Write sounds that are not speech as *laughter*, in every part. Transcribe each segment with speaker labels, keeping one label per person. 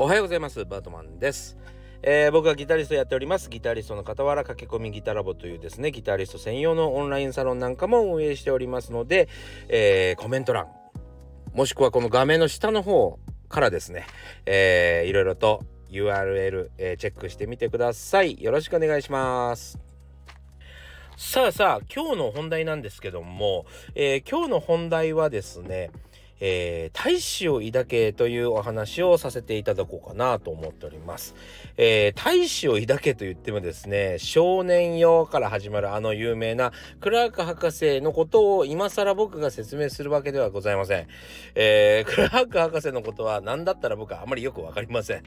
Speaker 1: おはようございます。バートマンです、えー僕はギタリストやっております。ギタリストの傍ら駆け込みギタラボというですねギタリスト専用のオンラインサロンなんかも運営しておりますので、えーコメント欄もしくはこの画面の下の方からですね、えーいろいろと URL、えーチェックしてみてください。よろしくお願いします。さあさあ今日の本題なんですけども、えー今日の本題はですねえー大志を抱けというお話をさせていただこうかなと思っております。えー大志を抱けと言ってもですね、少年よから始まるあの有名なクラーク博士のことを今更僕が説明するわけではございません。えークラーク博士のことは何だったら僕はあまりよくわかりません。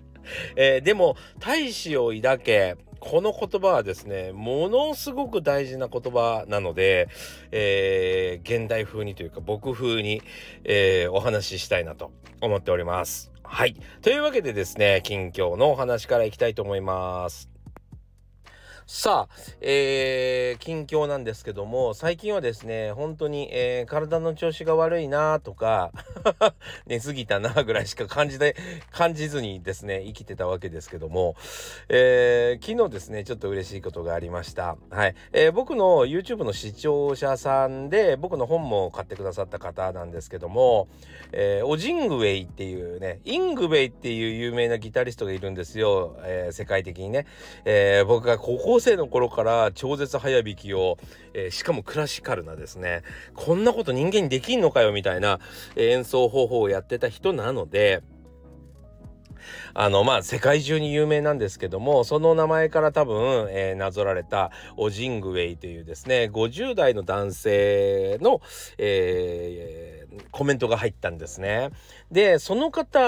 Speaker 1: えーでも、大志を抱け、この言葉はですね、ものすごく大事な言葉なので、えー現代風にというか僕風に、えーお話ししたいなと思っております。はい。というわけでですね、近況のお話からいきたいと思います。さあ、えー近況なんですけども、最近はですね、本当に、えー体の調子が悪いなとか、*laughs* 寝すぎたなぐらいしか感じで、感じずにですね、生きてたわけですけども、えー昨日ですね、ちょっと嬉しいことがありました。はい。えー僕の YouTube の視聴者さんで、僕の本も買ってくださった方なんですけども、えーオジングウェイっていうね、イングウェイっていう有名なギタリストがいるんですよ。えー世界的にね。えー僕が高校生の頃から超絶早弾きを、えーしかもクラシカルなですね、こんなこと人間にできんのかよみたいな、えー演奏方法をやってた人なので、あのまあ世界中に有名なんですけどもその名前から多分、えーなぞられたオジングウェイというですね50代の男性の、えーコメントが入ったんですね。でその方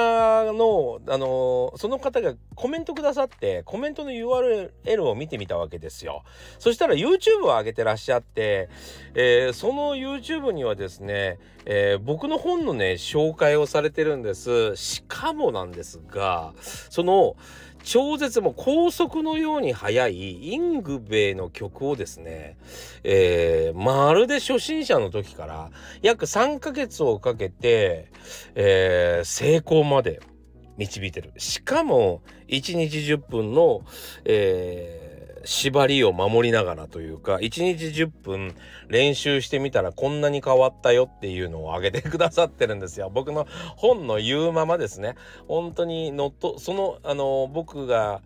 Speaker 1: のあのその方がコメントくださってコメントの URL を見てみたわけですよ。そしたら YouTube を上げてらっしゃって、えーその YouTube にはですね、えー僕の本のね紹介をされてるんですしかもなんですがその超絶も高速のように速いイングベイの曲をですね、えーまるで初心者の時から約3ヶ月をかけて、えー成功まで導いてる。しかも1日10分の、えー縛りを守りながらというか1日10分練習してみたらこんなに変わったよっていうのを挙げてくださってるんですよ。僕の本の言うままですね。本当にのっとそのあの僕が、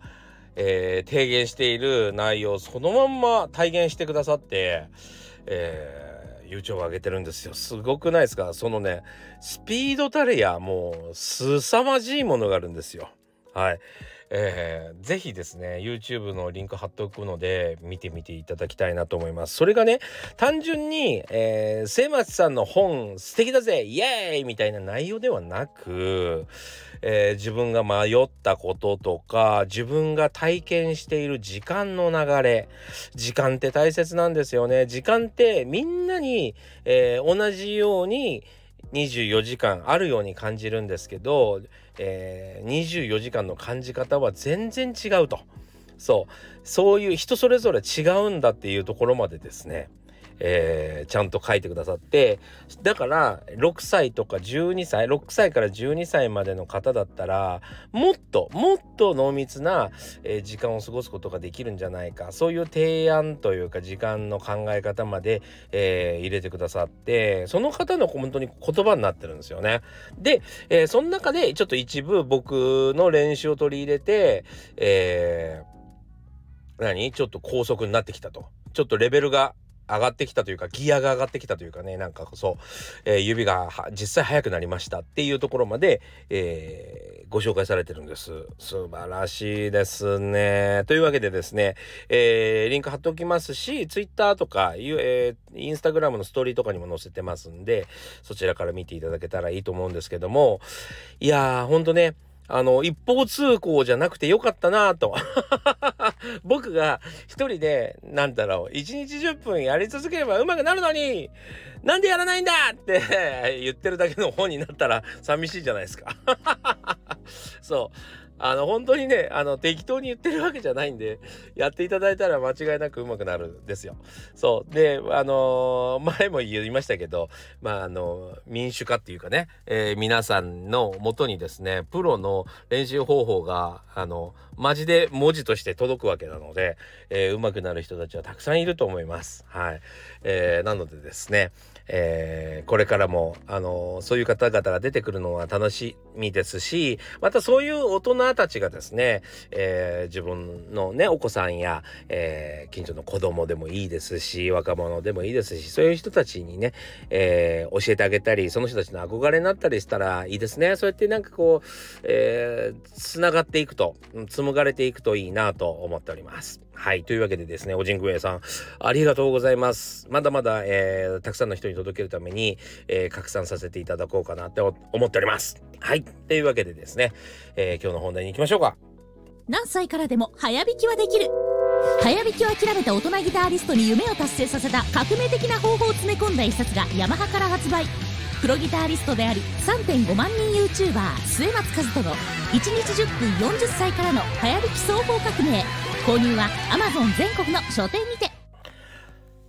Speaker 1: えー提言している内容そのまんま体現してくださって、えー、YouTube を上げてるんですよ。すごくないですか？そのねスピードたれやもう凄まじいものがあるんですよ。はい。えー、ぜひですね YouTube のリンク貼っておくので見てみていただきたいなと思います。それがね単純に、えー、末松さんの本素敵だぜイエーイ!みたいな内容ではなく、えー自分が迷ったこととか自分が体験している時間の流れ時間って大切なんですよね。時間ってみんなに、えー同じように24時間あるように感じるんですけど、えー24時間の感じ方は全然違うと。そう。そういう人それぞれ違うんだっていうところまでですね、えーちゃんと書いてくださってだから6歳とか12歳6歳から12歳までの方だったらもっともっと濃密な、えー時間を過ごすことができるんじゃないかそういう提案というか時間の考え方まで、えー入れてくださってその方の本当に言葉になってるんですよね。で、えーその中でちょっと一部僕の練習を取り入れて、えー何？ちょっと高速になってきたと。ちょっとレベルが上がってきたというかギアが上がってきたというかねなんかそう、えー指が実際速くなりましたっていうところまで、えーご紹介されてるんです。素晴らしいですね。というわけでですね、えーリンク貼っておきますし Twitter とか、えー、Instagram のストーリーとかにも載せてますんでそちらから見ていただけたらいいと思うんですけどもいやーほんとねあの一方通行じゃなくてよかったなと。僕が一人でなんだろう一日10分やり続ければ上手くなるのになんでやらないんだって *laughs* 言ってるだけの本になったら寂しいじゃないですか。*laughs* そう。あの本当にねあの適当に言ってるわけじゃないんでやっていただいたら間違いなく上手くなるんですよ。そうであのー、前も言いましたけどまああの民主化っていうかね、えー、皆さんのもとにですねプロの練習方法があのマジで文字として届くわけなので、えー、上手くなる人たちはたくさんいると思います。はい、えー、なのでですねえー、これからも、あの、そういう方々が出てくるのは楽しみですし、またそういう大人たちがですね、えー、自分のね、お子さんや、え近所の子供でもいいですし、若者でもいいですし、そういう人たちにね、え教えてあげたり、その人たちの憧れになったりしたらいいですね。そうやってなんかこう、えー、がっていくと、紡がれていくといいなと思っております。はい。というわけでですね、おじんぐえさん、ありがとうございます。まだまだ、えー、たくさんの人に届けるために、えー、拡散させていただこうかなって思っております。はい。というわけでですね、えー、今日の本題に行きましょうか。
Speaker 2: 何歳からでも早弾きはできる。早弾きを諦めた大人ギタリストに夢を達成させた革命的な方法を詰め込んだ一冊がヤマハから発売。プロギタリストであり3.5万人 YouTuber 末松和人の1日10分40歳からの早弾き双方革命購入は Amazon 全国の書店にて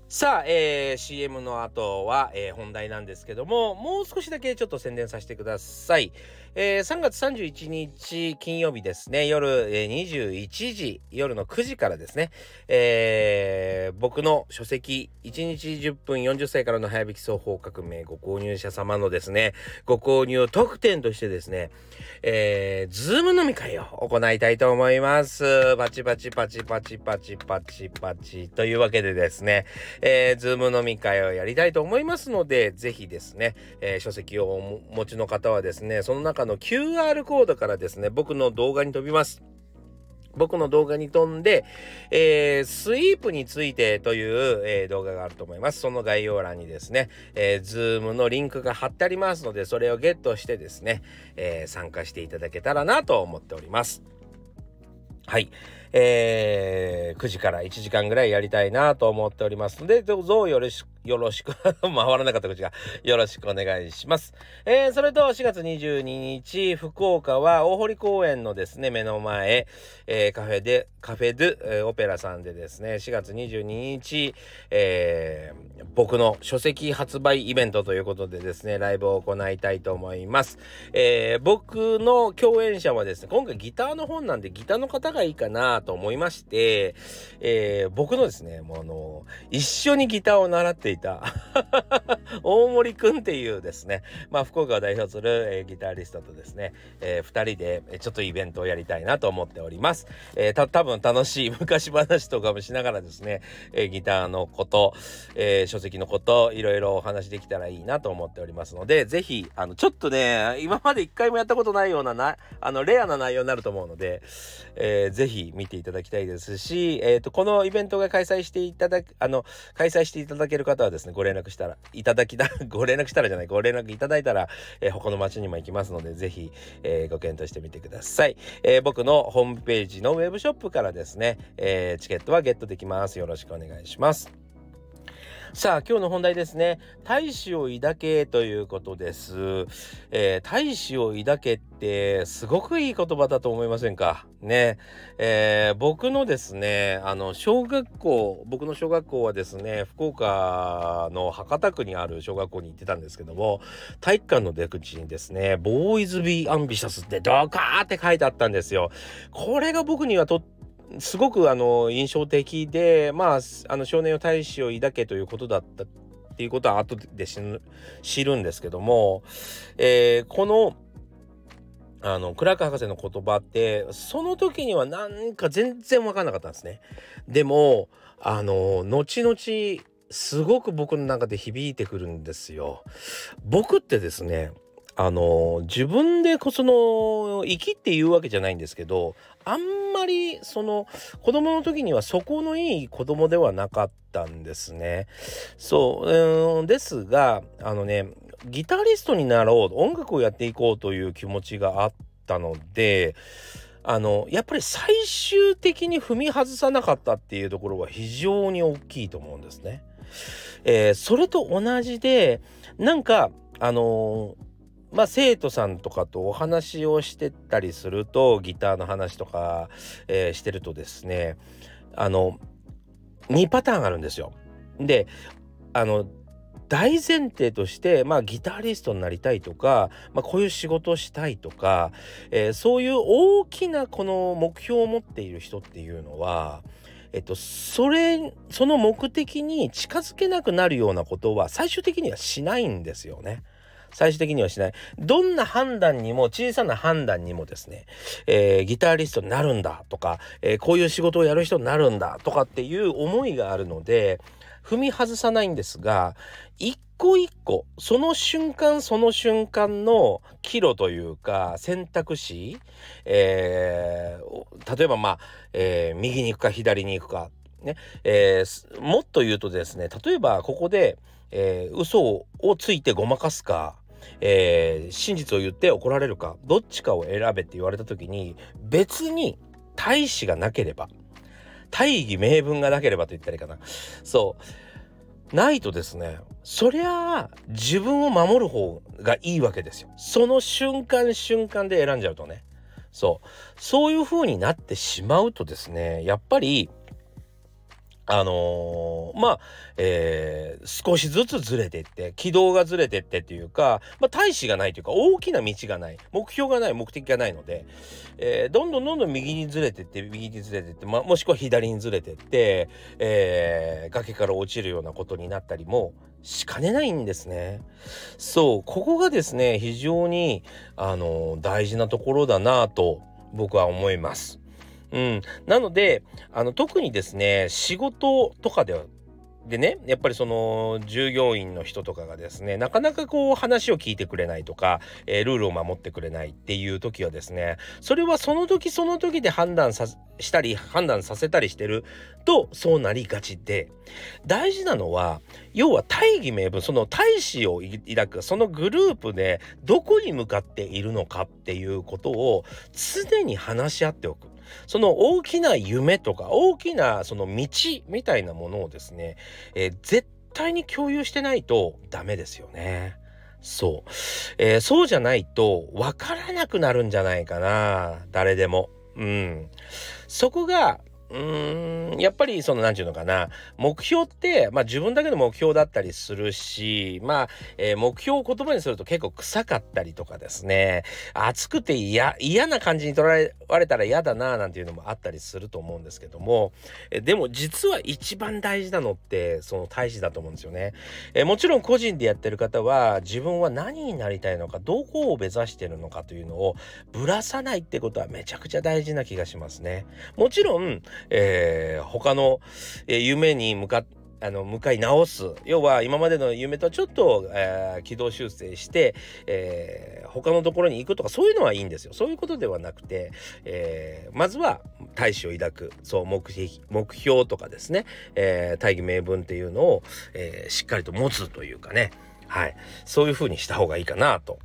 Speaker 1: さあ、えー、CM の後は、えー、本題なんですけども、もう少しだけちょっと宣伝させてください。えー、3月31日金曜日ですね、夜、えー、21時、夜の9時からですね、えー、僕の書籍、1日10分40歳からの早引き双方革命ご購入者様のですね、ご購入特典としてですね、えー、ズーム飲み会を行いたいと思います。パチパチパチパチパチパチパチというわけでですね、えー、ズーム飲み会をやりたいと思いますので、ぜひですね、えー、書籍をお持ちの方はですね、その中の QR コードからですね、僕の動画に飛びます。僕の動画に飛んで、えー、スイープについてという、えー、動画があると思います。その概要欄にですね、えー、ズームのリンクが貼ってありますので、それをゲットしてですね、えー、参加していただけたらなと思っております。はい。えー、9時から1時間ぐらいやりたいなと思っておりますので、どうぞよろしく、よろしく *laughs* 回らなかった口が、よろしくお願いします。えー、それと4月22日、福岡は大濠公園のですね、目の前、えー、カフェで、カフェドゥ、えー、オペラさんでですね、4月22日、えー、僕の書籍発売イベントということでですね、ライブを行いたいと思います。えー、僕の共演者はですね、今回ギターの本なんでギターの方がいいかなと思いまして、えー、僕のですね、もうあの、一緒にギターを習っていた *laughs* 大森くんっていうですね、まあ、福岡を代表する、えー、ギタリストとですね、えー、2人でちょっとイベントをやりたいなと思っております。えー、た多分楽しい *laughs* 昔話とかもしながらですね、えー、ギターのこと、え、書籍のこと、いろいろお話できたらいいなと思っておりますので、ぜひ、あの、ちょっとね、今まで一回もやったことないようなな、あの、レアな内容になると思うので、えー、ぜひ見ていただきたいですし、えっ、ー、と、このイベントが開催していただく、あの、開催していただける方はですね、ご連絡したら、いただきた、*laughs* ご連絡したらじゃない、ご連絡いただいたら、えー、他の町にも行きますので、ぜひ、えー、ご検討してみてください。えー、僕のホームページのウェブショップからですね、えー、チケットはゲットできます。よろしくお願いします。さあ今日の本題ですね。大志を抱けということです、えー、大志を抱けってすごくいい言葉だと思いませんか？ね。えー、僕のですねあの小学校僕の小学校はですね福岡の博多区にある小学校に行ってたんですけども体育館の出口にですね「ボーイズ・ビー・アンビシャス」ってドカーって書いてあったんですよ。これが僕にはとってすごくあの印象的でまああの少年を大志を抱けということだったっていうことは後で知るんですけども、えー、このあのクラーク博士の言葉ってその時にはなんか全然分かんなかったんですね。でもあの後々すごく僕の中で響いてくるんですよ。僕ってですねあの自分でその生きって言うわけじゃないんですけどあんまりその子供の時にはそこのいい子供ではなかったんですね。そう、うん、ですがあのねギタリストになろう音楽をやっていこうという気持ちがあったのであのやっぱり最終的に踏み外さなかったっていうところは非常に大きいと思うんですね。えー、それと同じでなんかあのーまあ生徒さんとかとお話をしてたりするとギターの話とか、えー、してるとですねあの2パターンあるんですよ。であの大前提として、まあ、ギタリストになりたいとか、まあ、こういう仕事をしたいとか、えー、そういう大きなこの目標を持っている人っていうのは、えっと、それその目的に近づけなくなるようなことは最終的にはしないんですよね。最終的にはしない。どんな判断にも、小さな判断にもですね、えー、ギタリストになるんだとか、えー、こういう仕事をやる人になるんだとかっていう思いがあるので、踏み外さないんですが一個一個その瞬間その瞬間の岐路というか選択肢、えー、例えばまあ、えー、右に行くか左に行くかね、えー、もっと言うとですね例えばここで、えー、嘘をついてごまかすかえー、真実を言って怒られるかどっちかを選べって言われた時に別に大志がなければ大義名分がなければと言ったらいいかな。そう。ないとですね、そりゃあ自分を守る方がいいわけですよ。その瞬間瞬間で選んじゃうとね。そう。そういう風になってしまうとですね、やっぱりあのー、まあ、えー、少しずつずれてって軌道がずれてってっていうか、まあ、大志がないというか大きな道がない目標がない目的がないので、えー、どんどんどんどん右にずれてって右にずれてって、まあ、もしくは左にずれてって、え、崖から落ちるようなことになったりもしかねないんですね。そうここがですね非常に、あの大事なところだなと僕は思います。うん、なのであの特にですね仕事とかではでねやっぱりその従業員の人とかがですねなかなかこう話を聞いてくれないとか、えー、ルールを守ってくれないっていう時はですねそれはその時その時で判断さしたり判断させたりしてるとそうなりがちで大事なのは要は大義名分その大志を抱くそのグループでどこに向かっているのかっていうことを常に話し合っておく。その大きな夢とか大きなその道みたいなものをですね、えー、絶対に共有してないとダメですよね。そう、えー、そうじゃないと分からなくなるんじゃないかな誰でも。うん、そこがうーんやっぱりその何て言うのかな目標ってまあ自分だけの目標だったりするしまあ、えー、目標を言葉にすると結構臭かったりとかですね熱くて嫌な感じに捉えられたら嫌だななんていうのもあったりすると思うんですけどもでも実は一番大事なのってその大事だと思うんですよね。えもちろん個人でやってる方は自分は何になりたいのかどこを目指してるのかというのをぶらさないってことはめちゃくちゃ大事な気がしますね。もちろんえー、他の、夢に向かあの向かい直す。要は今までの夢とはちょっと、えー、軌道修正して、えー、他のところに行くとかそういうのはいいんですよ。そういうことではなくて、えー、まずは大志を抱く。そう目目標とかですね、え、大義名分っていうのを、え、しっかりと持つというかね。はい。そういうふうにした方がいいかなと。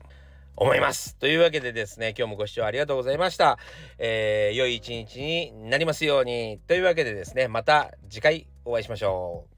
Speaker 1: 思います。というわけでですね、今日もご視聴ありがとうございました。えー、良い一日になりますように。というわけでですね、また次回お会いしましょう。